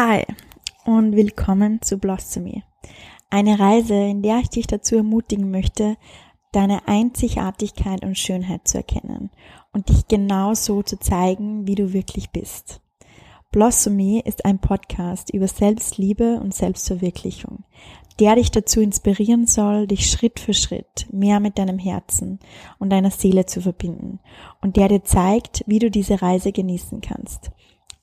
Hi und willkommen zu Blossomy. Eine Reise, in der ich dich dazu ermutigen möchte, deine Einzigartigkeit und Schönheit zu erkennen und dich genau so zu zeigen, wie du wirklich bist. Blossomy ist ein Podcast über Selbstliebe und Selbstverwirklichung, der dich dazu inspirieren soll, dich Schritt für Schritt mehr mit deinem Herzen und deiner Seele zu verbinden und der dir zeigt, wie du diese Reise genießen kannst.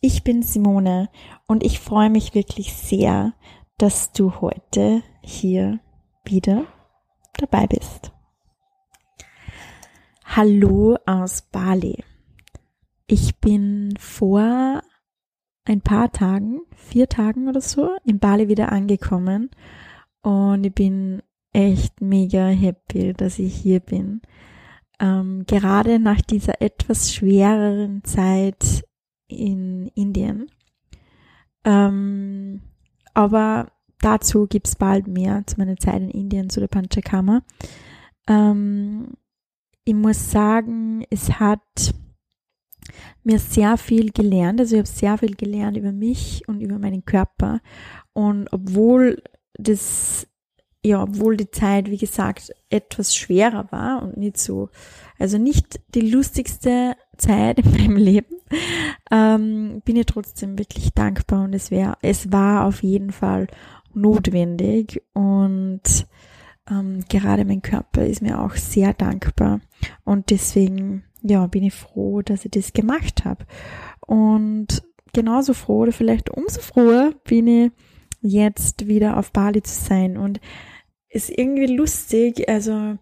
Ich bin Simone und ich freue mich wirklich sehr, dass du heute hier wieder dabei bist. Hallo aus Bali. Ich bin vor ein paar Tagen, vier Tagen oder so, in Bali wieder angekommen und ich bin echt mega happy, dass ich hier bin. Ähm, gerade nach dieser etwas schwereren Zeit in Indien. Ähm, aber dazu gibt's bald mehr zu meiner Zeit in Indien, zu der Panchakarma. Ähm, ich muss sagen, es hat mir sehr viel gelernt. Also ich habe sehr viel gelernt über mich und über meinen Körper. Und obwohl das, ja, obwohl die Zeit, wie gesagt, etwas schwerer war und nicht so, also nicht die lustigste Zeit in meinem Leben, ähm, bin ich trotzdem wirklich dankbar und es wäre, es war auf jeden Fall notwendig und ähm, gerade mein Körper ist mir auch sehr dankbar und deswegen ja bin ich froh, dass ich das gemacht habe und genauso froh oder vielleicht umso froher bin ich jetzt wieder auf Bali zu sein und ist irgendwie lustig, also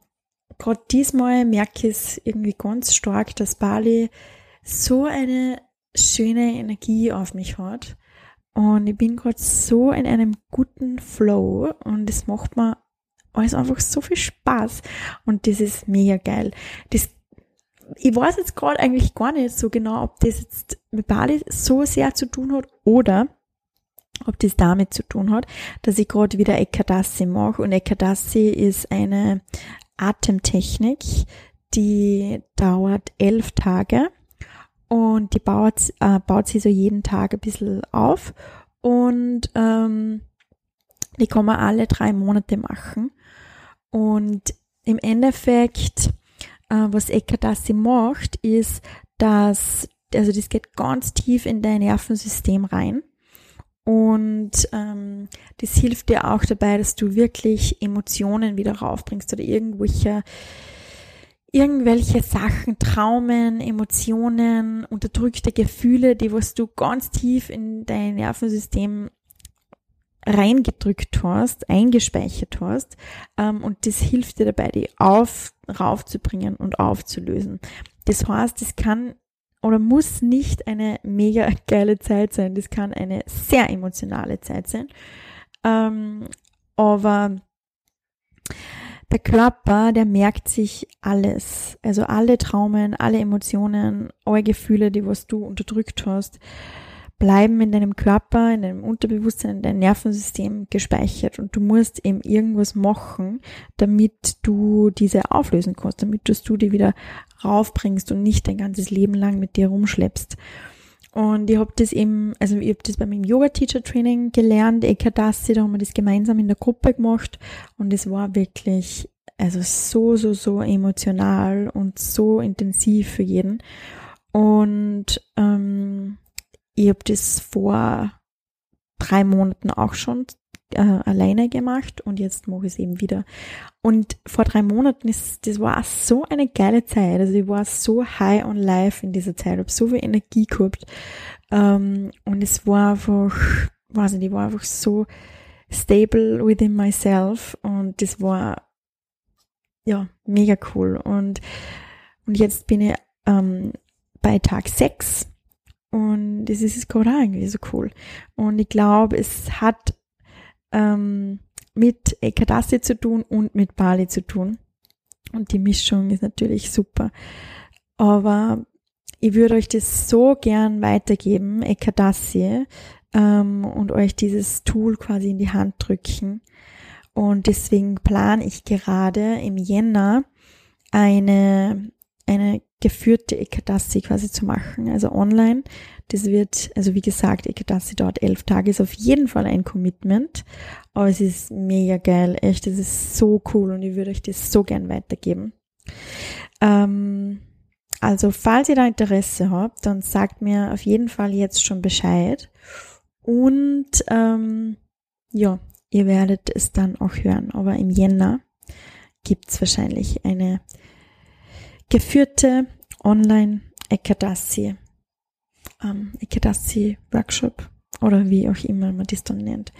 gerade diesmal merke ich es irgendwie ganz stark, dass Bali so eine schöne Energie auf mich hat. Und ich bin gerade so in einem guten Flow und es macht mir alles einfach so viel Spaß. Und das ist mega geil. Das, ich weiß jetzt gerade eigentlich gar nicht so genau, ob das jetzt mit Bali so sehr zu tun hat oder ob das damit zu tun hat, dass ich gerade wieder Ekadasi mache. Und Ekadasi ist eine Atemtechnik, die dauert elf Tage und die baut, äh, baut sie so jeden Tag ein bisschen auf und ähm, die kann man alle drei Monate machen. Und im Endeffekt, äh, was Ekadasi macht, ist, dass, also das geht ganz tief in dein Nervensystem rein. Und ähm, das hilft dir auch dabei, dass du wirklich Emotionen wieder raufbringst oder irgendwelche irgendwelche Sachen, Traumen, Emotionen, unterdrückte Gefühle, die was du ganz tief in dein Nervensystem reingedrückt hast, eingespeichert hast, ähm, und das hilft dir dabei, die auf, raufzubringen und aufzulösen. Das heißt, es kann oder muss nicht eine mega geile Zeit sein, das kann eine sehr emotionale Zeit sein, ähm, aber der Körper, der merkt sich alles. Also alle Traumen, alle Emotionen, alle Gefühle, die was du unterdrückt hast, bleiben in deinem Körper, in deinem Unterbewusstsein, in deinem Nervensystem gespeichert. Und du musst eben irgendwas machen, damit du diese auflösen kannst, damit du die wieder raufbringst und nicht dein ganzes Leben lang mit dir rumschleppst. Und ich habe das eben, also ich habe das bei meinem Yoga-Teacher-Training gelernt, Ekadasi, da haben wir das gemeinsam in der Gruppe gemacht und es war wirklich, also so, so, so emotional und so intensiv für jeden. Und ähm, ich habe das vor drei Monaten auch schon äh, alleine gemacht und jetzt mache ich es eben wieder. Und vor drei Monaten ist, das war so eine geile Zeit. Also ich war so high on life in dieser Zeit, habe so viel Energie gehabt. Ähm, und es war einfach, weiß nicht, ich war einfach so stable within myself und das war ja mega cool. Und, und jetzt bin ich ähm, bei Tag sechs und das ist gerade irgendwie so cool. Und ich glaube, es hat ähm, mit Ekadasi zu tun und mit Bali zu tun. Und die Mischung ist natürlich super. Aber ich würde euch das so gern weitergeben, Ekadasi, ähm, und euch dieses Tool quasi in die Hand drücken. Und deswegen plane ich gerade im Jänner eine, eine geführte Ekadasi quasi zu machen, also online. Das wird, also wie gesagt, Ekadasi dauert elf Tage, ist auf jeden Fall ein Commitment, aber es ist mega geil, echt, es ist so cool und ich würde euch das so gern weitergeben. Ähm, also falls ihr da Interesse habt, dann sagt mir auf jeden Fall jetzt schon Bescheid und ähm, ja, ihr werdet es dann auch hören, aber im Jänner gibt's wahrscheinlich eine geführte Online Ekadasi, ähm, Ekadasi Workshop oder wie auch immer man das dann nennt.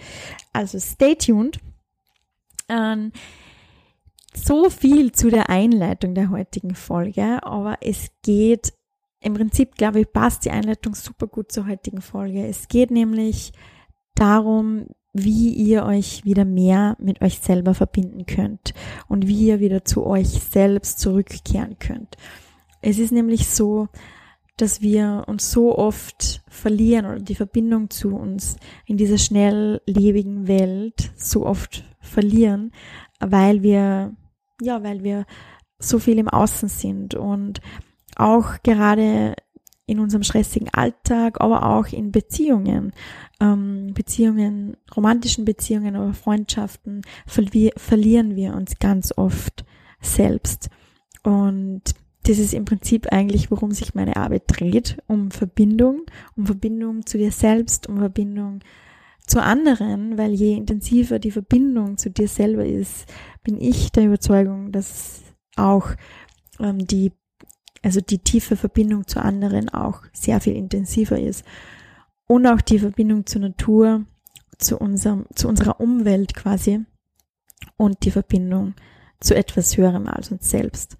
Also stay tuned. Ähm, so viel zu der Einleitung der heutigen Folge, aber es geht im Prinzip, glaube ich, passt die Einleitung super gut zur heutigen Folge. Es geht nämlich darum, wie ihr euch wieder mehr mit euch selber verbinden könnt und wie ihr wieder zu euch selbst zurückkehren könnt. Es ist nämlich so, dass wir uns so oft verlieren oder die Verbindung zu uns in dieser schnelllebigen Welt so oft verlieren, weil wir, ja, weil wir so viel im Außen sind und auch gerade in unserem stressigen Alltag, aber auch in Beziehungen, ähm, Beziehungen, romantischen Beziehungen oder Freundschaften, verli verlieren wir uns ganz oft selbst. Und das ist im Prinzip eigentlich, worum sich meine Arbeit dreht, um Verbindung, um Verbindung zu dir selbst, um Verbindung zu anderen, weil je intensiver die Verbindung zu dir selber ist, bin ich der Überzeugung, dass auch ähm, die also die tiefe Verbindung zu anderen auch sehr viel intensiver ist. Und auch die Verbindung zur Natur, zu unserem, zu unserer Umwelt quasi und die Verbindung zu etwas Höherem als uns selbst.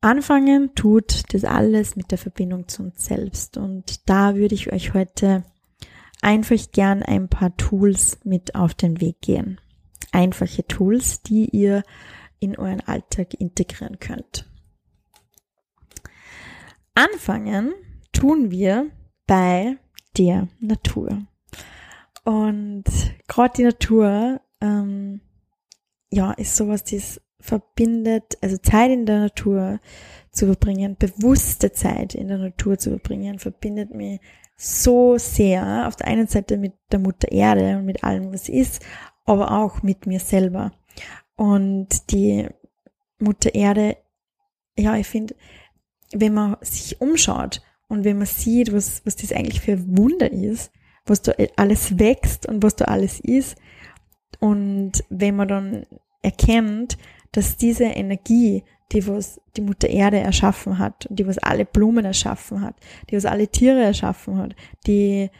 Anfangen tut das alles mit der Verbindung zu uns selbst. Und da würde ich euch heute einfach gern ein paar Tools mit auf den Weg gehen. Einfache Tools, die ihr in euren Alltag integrieren könnt. Anfangen tun wir bei der Natur. Und gerade die Natur, ähm, ja, ist sowas, das verbindet, also Zeit in der Natur zu verbringen, bewusste Zeit in der Natur zu verbringen, verbindet mich so sehr auf der einen Seite mit der Mutter Erde und mit allem, was ist, aber auch mit mir selber. Und die Mutter Erde, ja, ich finde, wenn man sich umschaut und wenn man sieht, was, was das eigentlich für Wunder ist, was da alles wächst und was da alles ist, und wenn man dann erkennt, dass diese Energie, die was die Mutter Erde erschaffen hat, die was alle Blumen erschaffen hat, die was alle Tiere erschaffen hat, die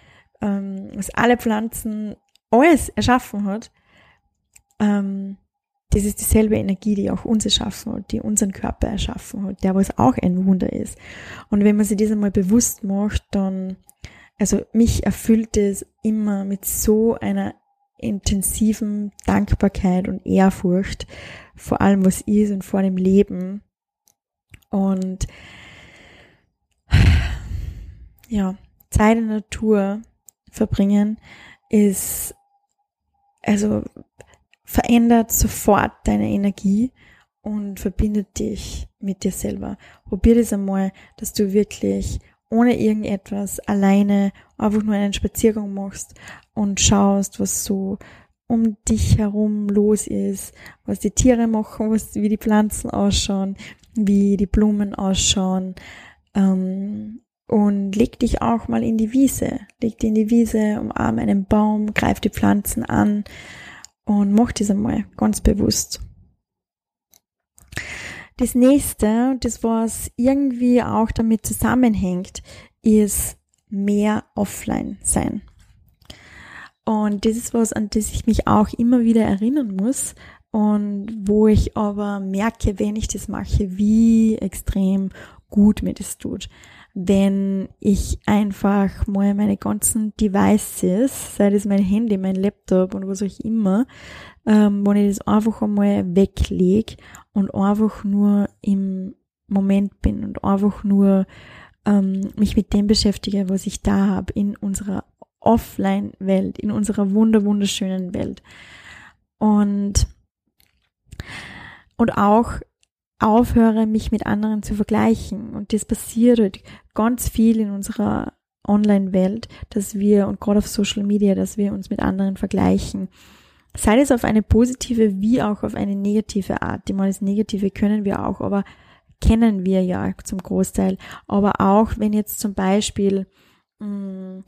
ähm, was alle Pflanzen alles erschaffen hat, ähm, das ist dieselbe Energie, die auch uns erschaffen hat, die unseren Körper erschaffen hat, der was auch ein Wunder ist. Und wenn man sich das einmal bewusst macht, dann, also mich erfüllt es immer mit so einer intensiven Dankbarkeit und Ehrfurcht vor allem, was ist und vor dem Leben. Und ja, Zeit in der Natur verbringen ist also verändert sofort deine Energie und verbindet dich mit dir selber. Probier das einmal, dass du wirklich ohne irgendetwas alleine einfach nur einen Spaziergang machst und schaust, was so um dich herum los ist, was die Tiere machen, was, wie die Pflanzen ausschauen, wie die Blumen ausschauen. Ähm, und leg dich auch mal in die Wiese. Leg dich in die Wiese, umarm einen Baum, greif die Pflanzen an und mach das einmal ganz bewusst. Das nächste, das was irgendwie auch damit zusammenhängt, ist mehr offline sein. Und das ist was, an das ich mich auch immer wieder erinnern muss und wo ich aber merke, wenn ich das mache, wie extrem gut mir das tut wenn ich einfach mal meine ganzen Devices, sei das mein Handy, mein Laptop und was auch immer, ähm, wenn ich das einfach einmal weglege und einfach nur im Moment bin und einfach nur ähm, mich mit dem beschäftige, was ich da habe in unserer Offline-Welt, in unserer wunder wunderschönen Welt. Und und auch aufhöre, mich mit anderen zu vergleichen. Und das passiert ganz viel in unserer Online-Welt, dass wir, und gerade auf Social Media, dass wir uns mit anderen vergleichen. Sei es auf eine positive wie auch auf eine negative Art. Die mal das Negative können wir auch, aber kennen wir ja zum Großteil. Aber auch wenn jetzt zum Beispiel mh, mm,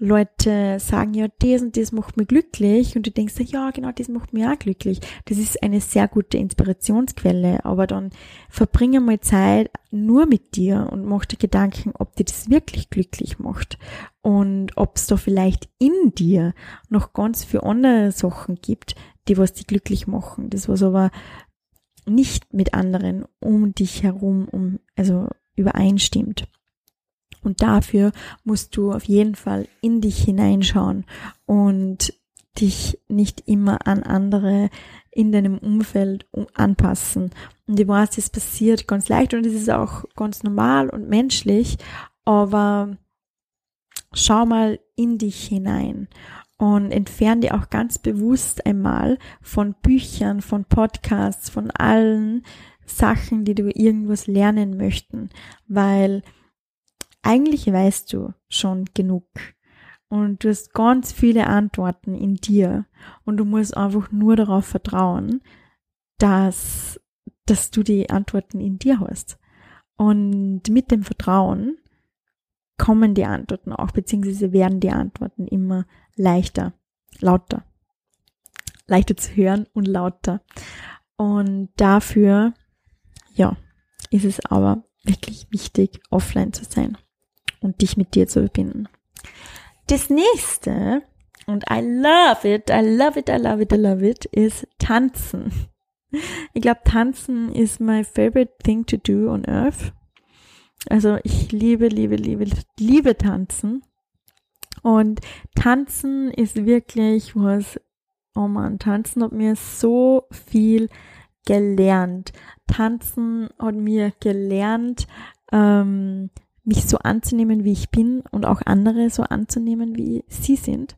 Leute sagen, ja, das und das macht mich glücklich und du denkst, ja, genau, das macht mich auch glücklich. Das ist eine sehr gute Inspirationsquelle, aber dann verbringe mal Zeit nur mit dir und mach dir Gedanken, ob dir das wirklich glücklich macht und ob es da vielleicht in dir noch ganz viele andere Sachen gibt, die was dich glücklich machen. Das was aber nicht mit anderen um dich herum, um, also übereinstimmt. Und dafür musst du auf jeden Fall in dich hineinschauen und dich nicht immer an andere in deinem Umfeld anpassen. Und ich weiß, das passiert ganz leicht und es ist auch ganz normal und menschlich, aber schau mal in dich hinein und entferne dich auch ganz bewusst einmal von Büchern, von Podcasts, von allen Sachen, die du irgendwas lernen möchten, weil eigentlich weißt du schon genug und du hast ganz viele Antworten in dir und du musst einfach nur darauf vertrauen, dass, dass du die Antworten in dir hast. Und mit dem Vertrauen kommen die Antworten auch, beziehungsweise werden die Antworten immer leichter, lauter. Leichter zu hören und lauter. Und dafür, ja, ist es aber wirklich wichtig, offline zu sein und dich mit dir zu verbinden. Das nächste, und I love it, I love it, I love it, I love it, ist tanzen. Ich glaube, tanzen ist my favorite thing to do on earth. Also ich liebe, liebe, liebe, liebe tanzen. Und tanzen ist wirklich was, oh man, tanzen hat mir so viel gelernt. Tanzen hat mir gelernt, ähm, mich so anzunehmen, wie ich bin und auch andere so anzunehmen, wie sie sind.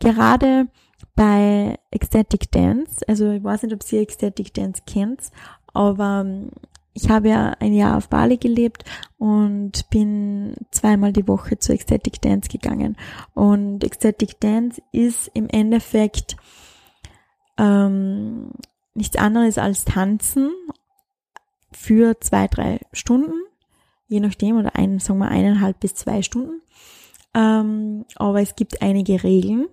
Gerade bei Ecstatic Dance, also ich weiß nicht, ob ihr Ecstatic Dance kennt, aber ähm, ich habe ja ein Jahr auf Bali gelebt und bin zweimal die Woche zu Ecstatic Dance gegangen. Und Ecstatic Dance ist im Endeffekt ähm, nichts anderes als Tanzen für zwei, drei Stunden je nachdem, oder ein, sagen wir eineinhalb bis zwei Stunden. Ähm, aber es gibt einige Regeln.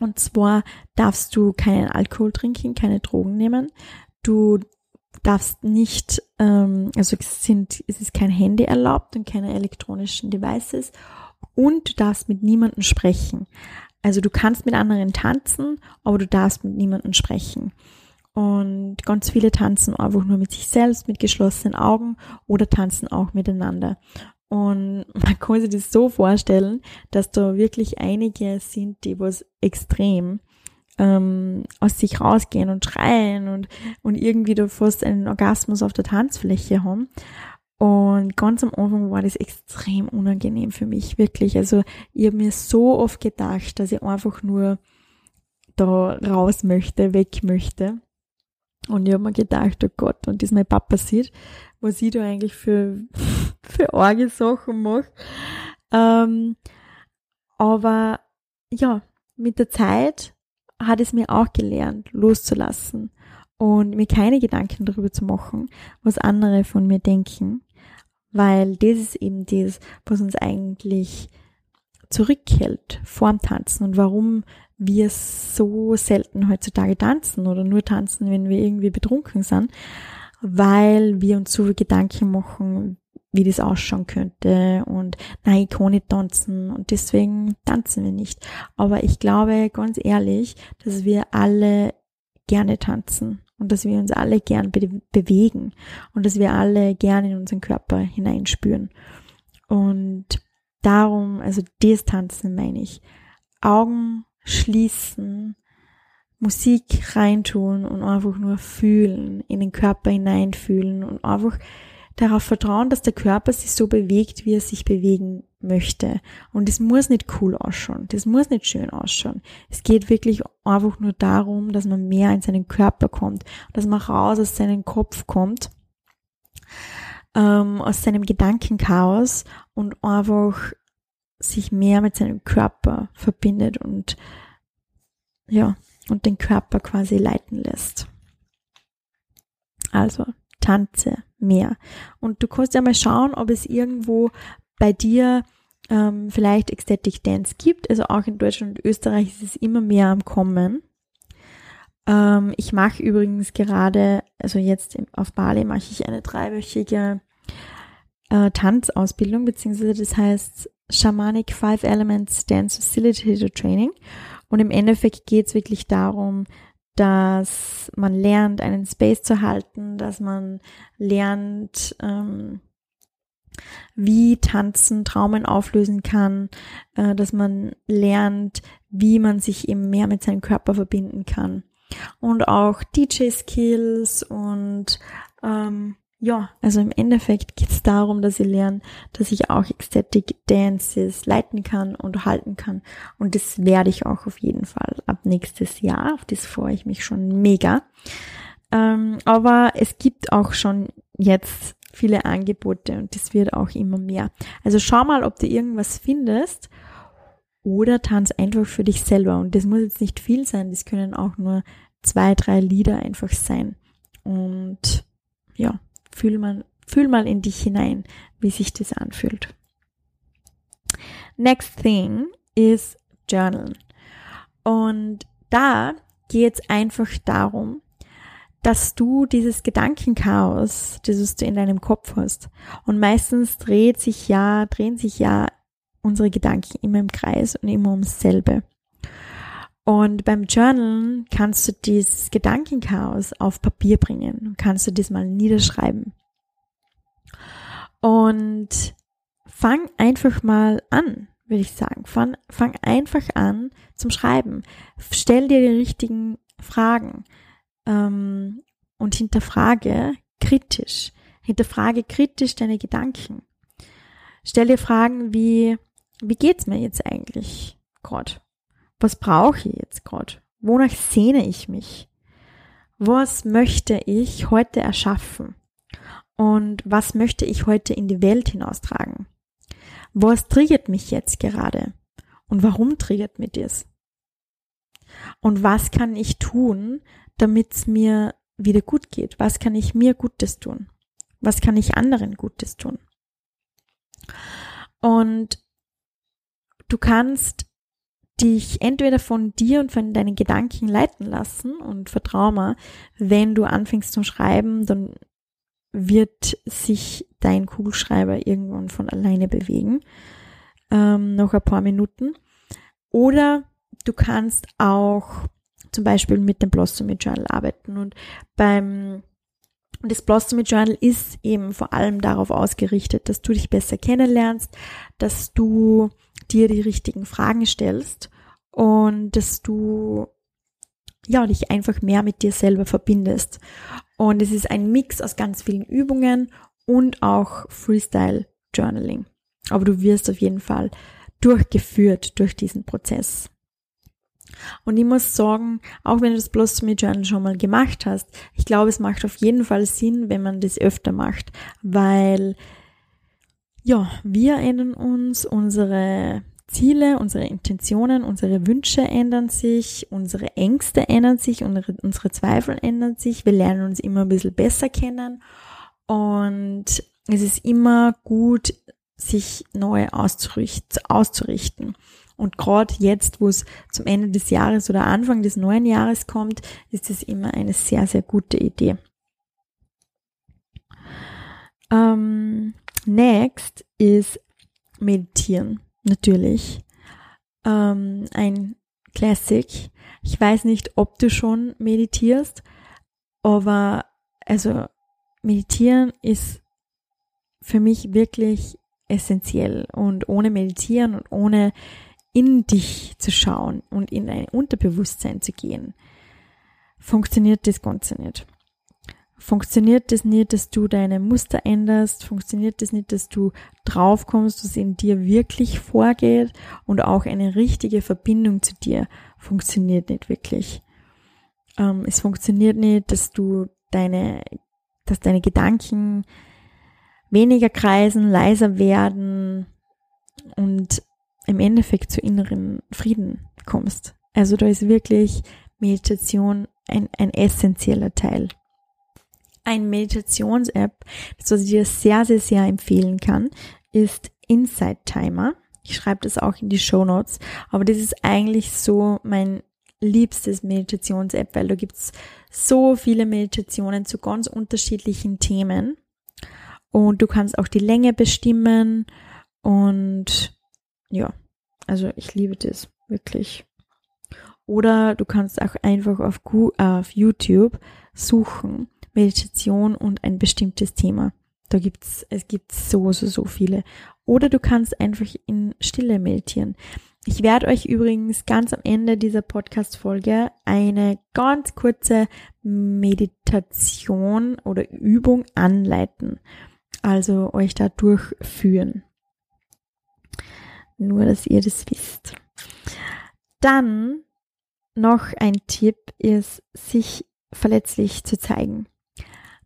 Und zwar darfst du keinen Alkohol trinken, keine Drogen nehmen. Du darfst nicht, ähm, also es sind, es ist kein Handy erlaubt und keine elektronischen Devices. Und du darfst mit niemandem sprechen. Also du kannst mit anderen tanzen, aber du darfst mit niemandem sprechen. Und ganz viele tanzen einfach nur mit sich selbst, mit geschlossenen Augen oder tanzen auch miteinander. Und man kann sich das so vorstellen, dass da wirklich einige sind, die was extrem ähm, aus sich rausgehen und schreien und, und irgendwie da fast einen Orgasmus auf der Tanzfläche haben. Und ganz am Anfang war das extrem unangenehm für mich, wirklich. Also ich habe mir so oft gedacht, dass ich einfach nur da raus möchte, weg möchte. Und ich habe mir gedacht, oh Gott, und das mein Papa sieht, was ich da eigentlich für, für arge Sachen mache. Ähm, aber ja, mit der Zeit hat es mir auch gelernt, loszulassen und mir keine Gedanken darüber zu machen, was andere von mir denken, weil das ist eben das, was uns eigentlich zurückhält vorm Tanzen und warum wir so selten heutzutage tanzen oder nur tanzen, wenn wir irgendwie betrunken sind, weil wir uns so viel Gedanken machen, wie das ausschauen könnte und nein, ich kann nicht tanzen und deswegen tanzen wir nicht. Aber ich glaube ganz ehrlich, dass wir alle gerne tanzen und dass wir uns alle gern be bewegen und dass wir alle gerne in unseren Körper hineinspüren. Und darum, also das Tanzen meine ich. Augen schließen, Musik reintun und einfach nur fühlen, in den Körper hineinfühlen und einfach darauf vertrauen, dass der Körper sich so bewegt, wie er sich bewegen möchte. Und das muss nicht cool ausschauen, das muss nicht schön ausschauen. Es geht wirklich einfach nur darum, dass man mehr in seinen Körper kommt, dass man raus aus seinem Kopf kommt, ähm, aus seinem Gedankenchaos und einfach sich mehr mit seinem Körper verbindet und ja, und den Körper quasi leiten lässt. Also tanze mehr. Und du kannst ja mal schauen, ob es irgendwo bei dir ähm, vielleicht Ecstatic Dance gibt. Also auch in Deutschland und Österreich ist es immer mehr am Kommen. Ähm, ich mache übrigens gerade, also jetzt auf Bali mache ich eine dreiwöchige äh, Tanzausbildung, beziehungsweise das heißt Shamanic Five Elements Dance Facilitator Training. Und im Endeffekt geht es wirklich darum, dass man lernt, einen Space zu halten, dass man lernt, ähm, wie Tanzen Traumen auflösen kann, äh, dass man lernt, wie man sich eben mehr mit seinem Körper verbinden kann. Und auch DJ-Skills und ähm, ja, also im Endeffekt geht es darum, dass ich lerne, dass ich auch Ecstatic Dances leiten kann und halten kann. Und das werde ich auch auf jeden Fall ab nächstes Jahr. Auf das freue ich mich schon mega. Ähm, aber es gibt auch schon jetzt viele Angebote und das wird auch immer mehr. Also schau mal, ob du irgendwas findest oder tanz einfach für dich selber. Und das muss jetzt nicht viel sein, das können auch nur zwei, drei Lieder einfach sein. Und ja, Fühl mal, fühl mal in dich hinein, wie sich das anfühlt. Next thing is Journal. Und da geht es einfach darum, dass du dieses Gedankenchaos, das du in deinem Kopf hast, und meistens dreht sich ja, drehen sich ja unsere Gedanken immer im Kreis und immer ums selbe. Und beim Journalen kannst du dieses Gedankenchaos auf Papier bringen kannst du das mal niederschreiben. Und fang einfach mal an, würde ich sagen. Fang, fang einfach an zum Schreiben. Stell dir die richtigen Fragen ähm, und hinterfrage kritisch. Hinterfrage kritisch deine Gedanken. Stell dir Fragen wie, wie geht's mir jetzt eigentlich Gott? Was brauche ich jetzt gerade? Wonach sehne ich mich? Was möchte ich heute erschaffen? Und was möchte ich heute in die Welt hinaustragen? Was triggert mich jetzt gerade? Und warum triggert mich das? Und was kann ich tun, damit es mir wieder gut geht? Was kann ich mir Gutes tun? Was kann ich anderen Gutes tun? Und du kannst dich entweder von dir und von deinen Gedanken leiten lassen und vertrau mir, wenn du anfängst zum Schreiben, dann wird sich dein Kugelschreiber irgendwann von alleine bewegen, ähm, noch ein paar Minuten. Oder du kannst auch zum Beispiel mit dem Blossomy Journal arbeiten und beim das Blossomy Journal ist eben vor allem darauf ausgerichtet, dass du dich besser kennenlernst, dass du dir die richtigen Fragen stellst und dass du ja dich einfach mehr mit dir selber verbindest. Und es ist ein Mix aus ganz vielen Übungen und auch Freestyle Journaling. Aber du wirst auf jeden Fall durchgeführt durch diesen Prozess. Und ich muss sagen, auch wenn du das Blossomy Journal schon mal gemacht hast, ich glaube, es macht auf jeden Fall Sinn, wenn man das öfter macht, weil ja, wir ändern uns, unsere Ziele, unsere Intentionen, unsere Wünsche ändern sich, unsere Ängste ändern sich, unsere, unsere Zweifel ändern sich. Wir lernen uns immer ein bisschen besser kennen und es ist immer gut, sich neu auszurichten. Und gerade jetzt, wo es zum Ende des Jahres oder Anfang des neuen Jahres kommt, ist es immer eine sehr, sehr gute Idee. Ähm, next ist Meditieren natürlich ähm, ein Classic. Ich weiß nicht, ob du schon meditierst, aber also meditieren ist für mich wirklich essentiell und ohne meditieren und ohne in dich zu schauen und in ein Unterbewusstsein zu gehen, funktioniert das Ganze nicht. Funktioniert das nicht, dass du deine Muster änderst, funktioniert das nicht, dass du draufkommst, was in dir wirklich vorgeht und auch eine richtige Verbindung zu dir funktioniert nicht wirklich. Ähm, es funktioniert nicht, dass du deine, dass deine Gedanken weniger kreisen, leiser werden und im Endeffekt zu inneren Frieden kommst. Also da ist wirklich Meditation ein, ein essentieller Teil. Ein Meditations-App, das was ich dir sehr, sehr, sehr empfehlen kann, ist Insight Timer. Ich schreibe das auch in die Show Notes, aber das ist eigentlich so mein liebstes Meditations-App, weil da gibt's so viele Meditationen zu ganz unterschiedlichen Themen und du kannst auch die Länge bestimmen und ja, also ich liebe das wirklich. Oder du kannst auch einfach auf, auf YouTube suchen, Meditation und ein bestimmtes Thema. Da gibt's, es gibt so, so, so viele. Oder du kannst einfach in Stille meditieren. Ich werde euch übrigens ganz am Ende dieser Podcast-Folge eine ganz kurze Meditation oder Übung anleiten. Also euch da durchführen. Nur, dass ihr das wisst. Dann noch ein Tipp ist, sich verletzlich zu zeigen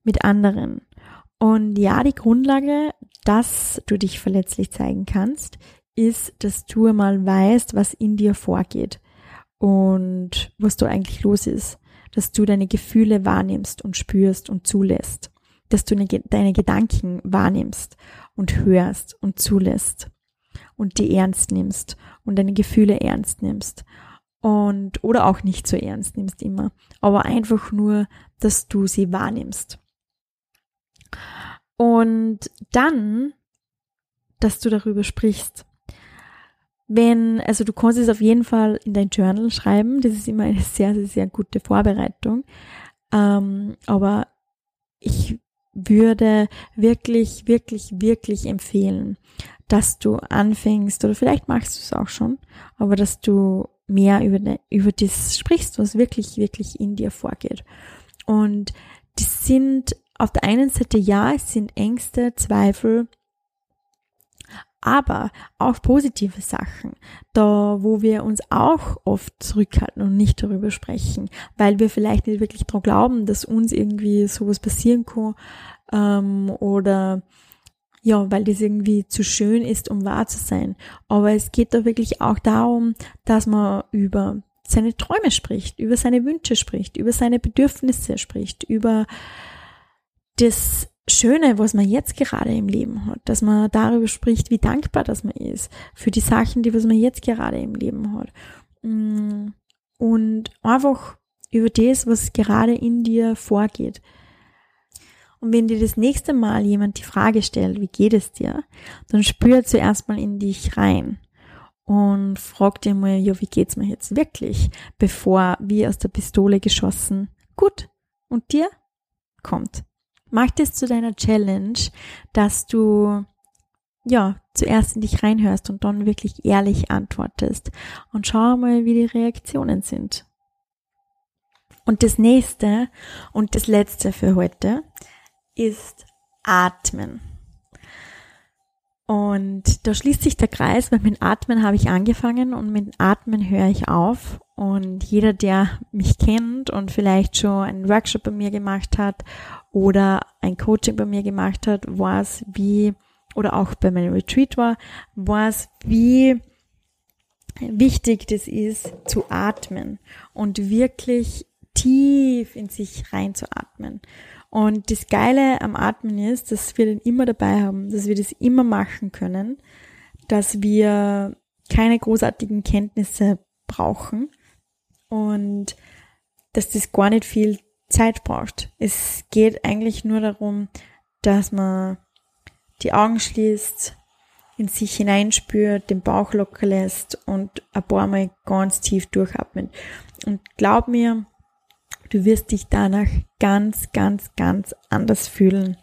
mit anderen. Und ja, die Grundlage, dass du dich verletzlich zeigen kannst, ist, dass du mal weißt, was in dir vorgeht und was da eigentlich los ist. Dass du deine Gefühle wahrnimmst und spürst und zulässt. Dass du deine Gedanken wahrnimmst und hörst und zulässt und die ernst nimmst und deine Gefühle ernst nimmst und oder auch nicht so ernst nimmst immer, aber einfach nur, dass du sie wahrnimmst. Und dann, dass du darüber sprichst. Wenn, also du kannst es auf jeden Fall in dein Journal schreiben, das ist immer eine sehr, sehr, sehr gute Vorbereitung. Ähm, aber ich würde wirklich, wirklich, wirklich empfehlen, dass du anfängst, oder vielleicht machst du es auch schon, aber dass du mehr über, de, über das sprichst, was wirklich, wirklich in dir vorgeht. Und die sind auf der einen Seite ja, es sind Ängste, Zweifel, aber auch positive Sachen, da wo wir uns auch oft zurückhalten und nicht darüber sprechen, weil wir vielleicht nicht wirklich daran glauben, dass uns irgendwie sowas passieren kann ähm, oder ja, weil das irgendwie zu schön ist, um wahr zu sein. Aber es geht da wirklich auch darum, dass man über seine Träume spricht, über seine Wünsche spricht, über seine Bedürfnisse spricht, über das Schöne, was man jetzt gerade im Leben hat, dass man darüber spricht, wie dankbar das man ist für die Sachen, die was man jetzt gerade im Leben hat. Mm, und einfach über das, was gerade in dir vorgeht. Und wenn dir das nächste Mal jemand die Frage stellt, wie geht es dir, dann spür zuerst mal in dich rein und frag dir mal, ja, wie geht's mir jetzt wirklich, bevor wie aus der Pistole geschossen, gut, und dir kommt. Mach das zu deiner Challenge, dass du ja, zuerst in dich reinhörst und dann wirklich ehrlich antwortest und schau mal, wie die Reaktionen sind. Und das nächste und das letzte für heute ist Atmen. Und da schließt sich der Kreis, weil mit Atmen habe ich angefangen und mit Atmen höre ich auf. Und jeder, der mich kennt und vielleicht schon einen Workshop bei mir gemacht hat oder ein Coaching bei mir gemacht hat, weiß wie, oder auch bei meinem Retreat war, weiß wie wichtig das ist, zu atmen und wirklich tief in sich reinzuatmen. Und das Geile am Atmen ist, dass wir den immer dabei haben, dass wir das immer machen können, dass wir keine großartigen Kenntnisse brauchen und dass das gar nicht viel Zeit braucht. Es geht eigentlich nur darum, dass man die Augen schließt, in sich hineinspürt, den Bauch locker lässt und ein paar Mal ganz tief durchatmet. Und glaub mir, Du wirst dich danach ganz, ganz, ganz anders fühlen.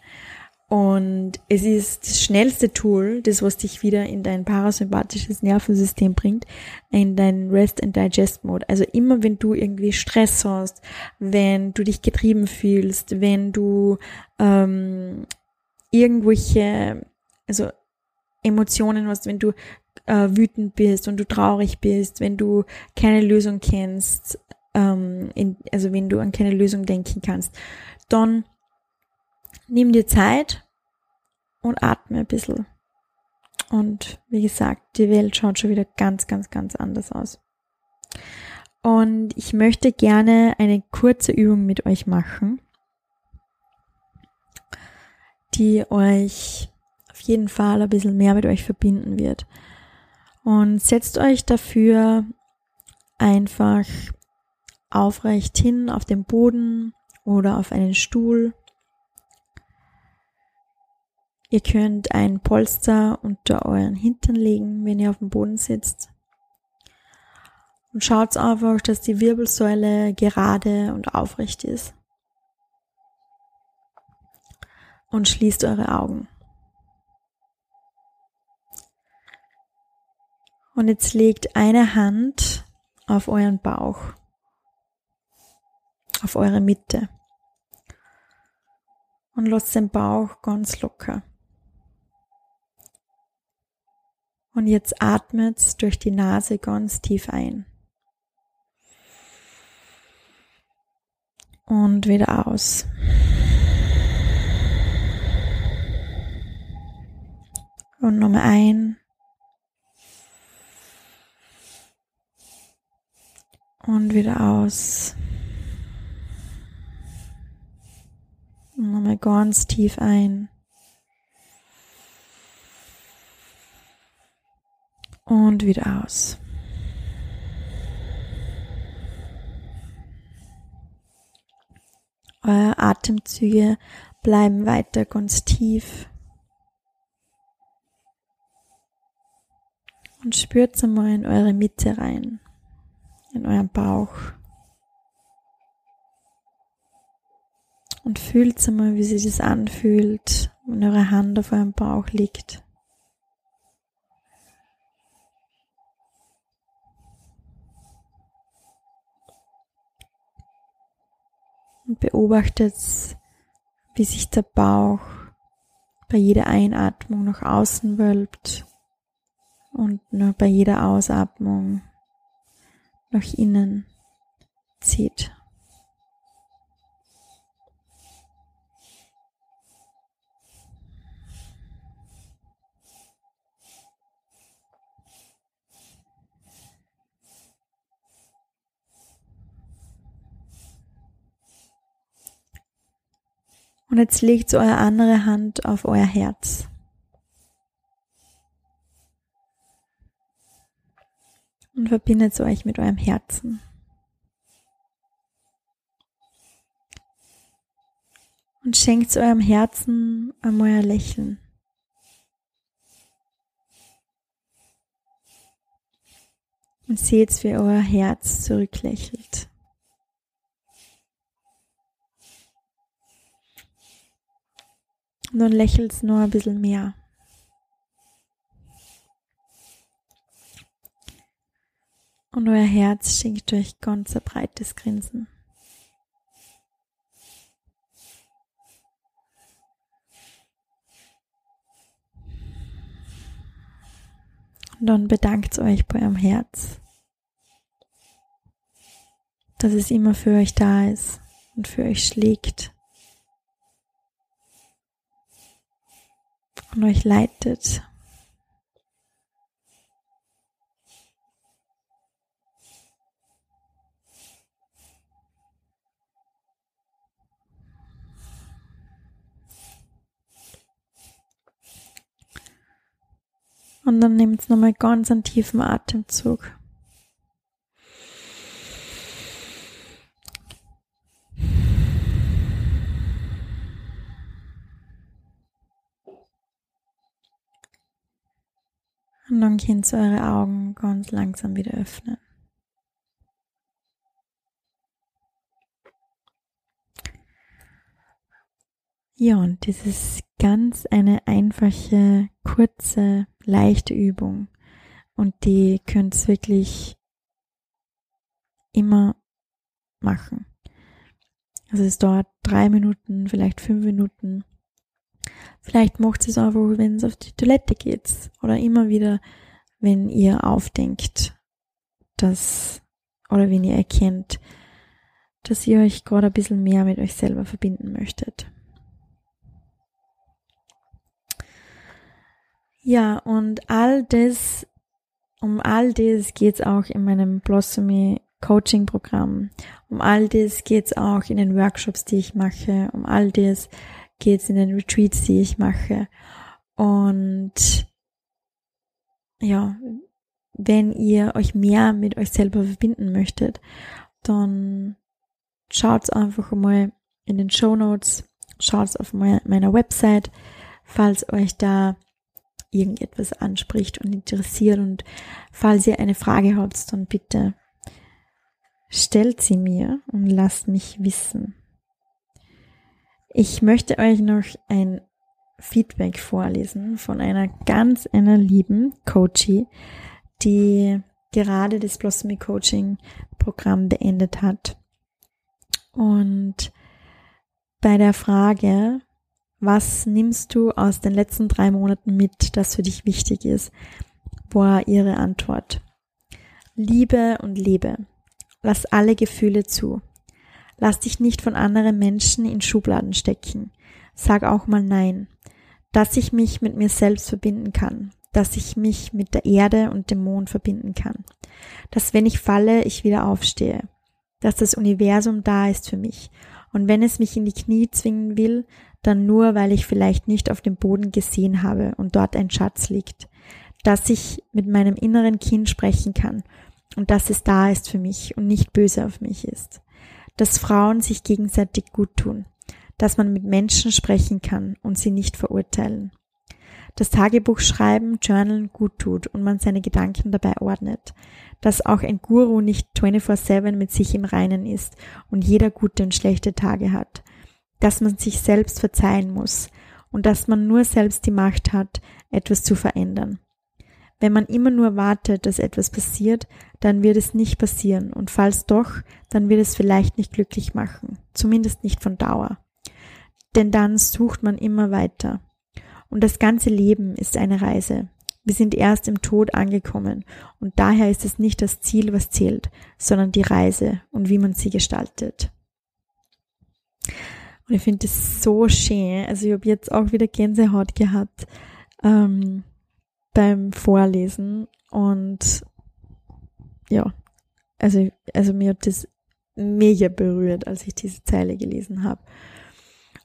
Und es ist das schnellste Tool, das was dich wieder in dein parasympathisches Nervensystem bringt, in dein Rest and Digest Mode. Also immer wenn du irgendwie Stress hast, wenn du dich getrieben fühlst, wenn du ähm, irgendwelche, also Emotionen hast, wenn du äh, wütend bist und du traurig bist, wenn du keine Lösung kennst, ähm, in, also wenn du an keine Lösung denken kannst, dann nimm dir Zeit und atme ein bisschen. Und wie gesagt, die Welt schaut schon wieder ganz, ganz, ganz anders aus. Und ich möchte gerne eine kurze Übung mit euch machen, die euch auf jeden Fall ein bisschen mehr mit euch verbinden wird. Und setzt euch dafür einfach aufrecht hin auf dem Boden oder auf einen Stuhl Ihr könnt ein Polster unter euren Hintern legen, wenn ihr auf dem Boden sitzt. Und schaut einfach, dass die Wirbelsäule gerade und aufrecht ist. Und schließt eure Augen. Und jetzt legt eine Hand auf euren Bauch, auf eure Mitte. Und lasst den Bauch ganz locker. Und jetzt atmet durch die Nase ganz tief ein. Und wieder aus. Und nochmal ein. Und wieder aus. Und nochmal ganz tief ein. Und wieder aus. Eure Atemzüge bleiben weiter ganz tief. Und spürt einmal in eure Mitte rein, in euren Bauch. Und fühlt einmal, wie sich das anfühlt, wenn eure Hand auf eurem Bauch liegt. Und beobachtet, wie sich der Bauch bei jeder Einatmung nach außen wölbt und nur bei jeder Ausatmung nach innen zieht. Und jetzt legt eure andere Hand auf euer Herz. Und verbindet euch mit eurem Herzen. Und schenkt eurem Herzen einmal ein Lächeln. Und seht, wie euer Herz zurücklächelt. Und dann lächelt nur ein bisschen mehr. Und euer Herz schenkt euch ganz ein breites Grinsen. Und dann bedankt euch bei eurem Herz, dass es immer für euch da ist und für euch schlägt. Und euch leitet. Und dann nehmt nochmal ganz einen tiefen Atemzug. Und dann könnt ihr eure Augen ganz langsam wieder öffnen. Ja, und das ist ganz eine einfache, kurze, leichte Übung. Und die könnt ihr wirklich immer machen. Also es dauert drei Minuten, vielleicht fünf Minuten. Vielleicht macht es einfach, wenn es auf die Toilette geht oder immer wieder, wenn ihr aufdenkt, dass oder wenn ihr erkennt, dass ihr euch gerade ein bisschen mehr mit euch selber verbinden möchtet. Ja, und all das, um all das geht's auch in meinem Blossomy Coaching Programm. Um all das geht's auch in den Workshops, die ich mache. Um all das geht's in den Retreats, die ich mache. Und ja, wenn ihr euch mehr mit euch selber verbinden möchtet, dann schaut einfach mal in den Show Notes, schaut auf meiner Website, falls euch da irgendetwas anspricht und interessiert und falls ihr eine Frage habt, dann bitte stellt sie mir und lasst mich wissen. Ich möchte euch noch ein Feedback vorlesen von einer ganz einer lieben Coachie, die gerade das Blossomy Coaching Programm beendet hat. Und bei der Frage, was nimmst du aus den letzten drei Monaten mit, das für dich wichtig ist, war ihre Antwort. Liebe und lebe. Lass alle Gefühle zu. Lass dich nicht von anderen Menschen in Schubladen stecken. Sag auch mal Nein. Dass ich mich mit mir selbst verbinden kann. Dass ich mich mit der Erde und dem Mond verbinden kann. Dass wenn ich falle, ich wieder aufstehe. Dass das Universum da ist für mich. Und wenn es mich in die Knie zwingen will, dann nur, weil ich vielleicht nicht auf dem Boden gesehen habe und dort ein Schatz liegt. Dass ich mit meinem inneren Kind sprechen kann und dass es da ist für mich und nicht böse auf mich ist. Dass Frauen sich gegenseitig gut tun, dass man mit Menschen sprechen kann und sie nicht verurteilen. Das Tagebuch schreiben, Journalen gut tut und man seine Gedanken dabei ordnet. Dass auch ein Guru nicht 24-7 mit sich im Reinen ist und jeder gute und schlechte Tage hat. Dass man sich selbst verzeihen muss und dass man nur selbst die Macht hat, etwas zu verändern. Wenn man immer nur wartet, dass etwas passiert, dann wird es nicht passieren und falls doch, dann wird es vielleicht nicht glücklich machen, zumindest nicht von Dauer. Denn dann sucht man immer weiter. Und das ganze Leben ist eine Reise. Wir sind erst im Tod angekommen und daher ist es nicht das Ziel, was zählt, sondern die Reise und wie man sie gestaltet. Und ich finde das so schön. Also ich habe jetzt auch wieder Gänsehaut gehabt. Ähm, beim Vorlesen und ja, also, also mir hat das mega berührt, als ich diese Zeile gelesen habe.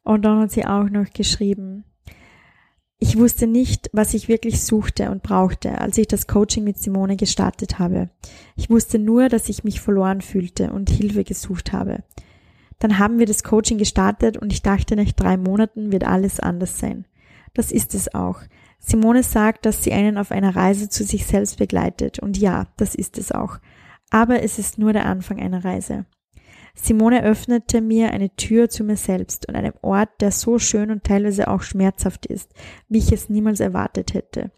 Und dann hat sie auch noch geschrieben, ich wusste nicht, was ich wirklich suchte und brauchte, als ich das Coaching mit Simone gestartet habe. Ich wusste nur, dass ich mich verloren fühlte und Hilfe gesucht habe. Dann haben wir das Coaching gestartet und ich dachte, nach drei Monaten wird alles anders sein. Das ist es auch. Simone sagt, dass sie einen auf einer Reise zu sich selbst begleitet. Und ja, das ist es auch. Aber es ist nur der Anfang einer Reise. Simone öffnete mir eine Tür zu mir selbst und einem Ort, der so schön und teilweise auch schmerzhaft ist, wie ich es niemals erwartet hätte.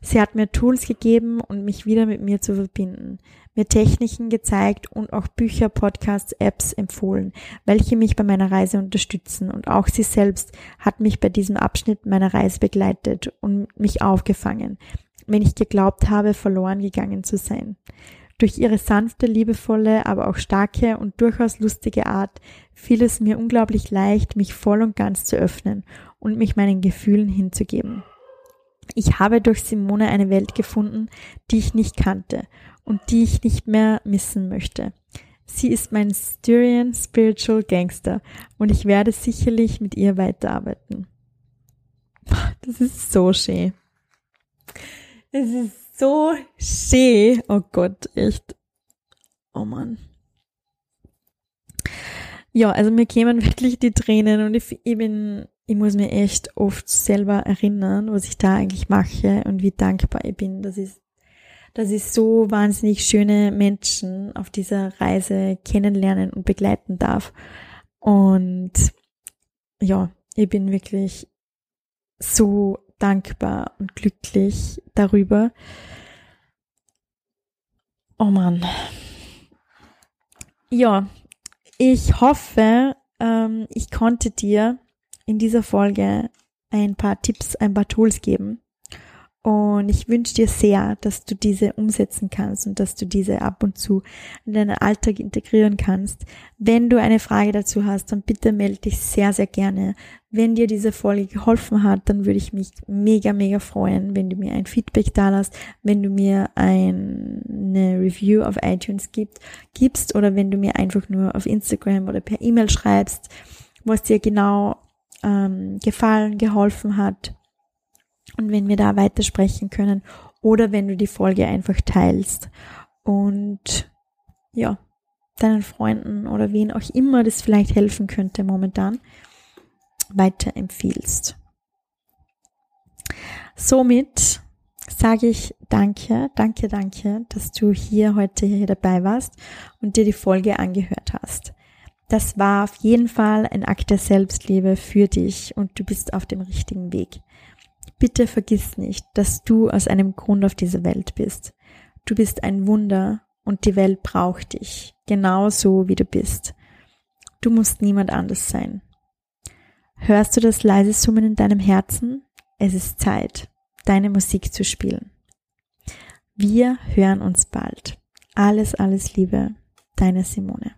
Sie hat mir Tools gegeben und mich wieder mit mir zu verbinden, mir Techniken gezeigt und auch Bücher, Podcasts, Apps empfohlen, welche mich bei meiner Reise unterstützen und auch sie selbst hat mich bei diesem Abschnitt meiner Reise begleitet und mich aufgefangen, wenn ich geglaubt habe, verloren gegangen zu sein. Durch ihre sanfte, liebevolle, aber auch starke und durchaus lustige Art fiel es mir unglaublich leicht, mich voll und ganz zu öffnen und mich meinen Gefühlen hinzugeben. Ich habe durch Simone eine Welt gefunden, die ich nicht kannte und die ich nicht mehr missen möchte. Sie ist mein Styrian Spiritual Gangster und ich werde sicherlich mit ihr weiterarbeiten. Das ist so schön. Es ist so schön. Oh Gott, echt. Oh Mann. Ja, also mir kämen wirklich die Tränen und ich, ich bin, ich muss mir echt oft selber erinnern, was ich da eigentlich mache und wie dankbar ich bin, dass ich dass ich so wahnsinnig schöne Menschen auf dieser Reise kennenlernen und begleiten darf. Und ja, ich bin wirklich so dankbar und glücklich darüber. Oh Mann. Ja, ich hoffe, ähm, ich konnte dir in dieser Folge ein paar Tipps, ein paar Tools geben, und ich wünsche dir sehr, dass du diese umsetzen kannst und dass du diese ab und zu in deinen Alltag integrieren kannst. Wenn du eine Frage dazu hast, dann bitte melde dich sehr, sehr gerne. Wenn dir diese Folge geholfen hat, dann würde ich mich mega, mega freuen, wenn du mir ein Feedback da lässt, wenn du mir eine Review auf iTunes gibst oder wenn du mir einfach nur auf Instagram oder per E-Mail schreibst, was dir genau ähm, gefallen, geholfen hat und wenn wir da weitersprechen können oder wenn du die Folge einfach teilst und ja, deinen Freunden oder wen auch immer das vielleicht helfen könnte momentan weiterempfiehlst. Somit sage ich danke, danke, danke, dass du hier heute hier dabei warst und dir die Folge angehört hast. Das war auf jeden Fall ein Akt der Selbstliebe für dich und du bist auf dem richtigen Weg. Bitte vergiss nicht, dass du aus einem Grund auf dieser Welt bist. Du bist ein Wunder und die Welt braucht dich, genauso wie du bist. Du musst niemand anders sein. Hörst du das leise Summen in deinem Herzen? Es ist Zeit, deine Musik zu spielen. Wir hören uns bald. Alles, alles Liebe, deine Simone.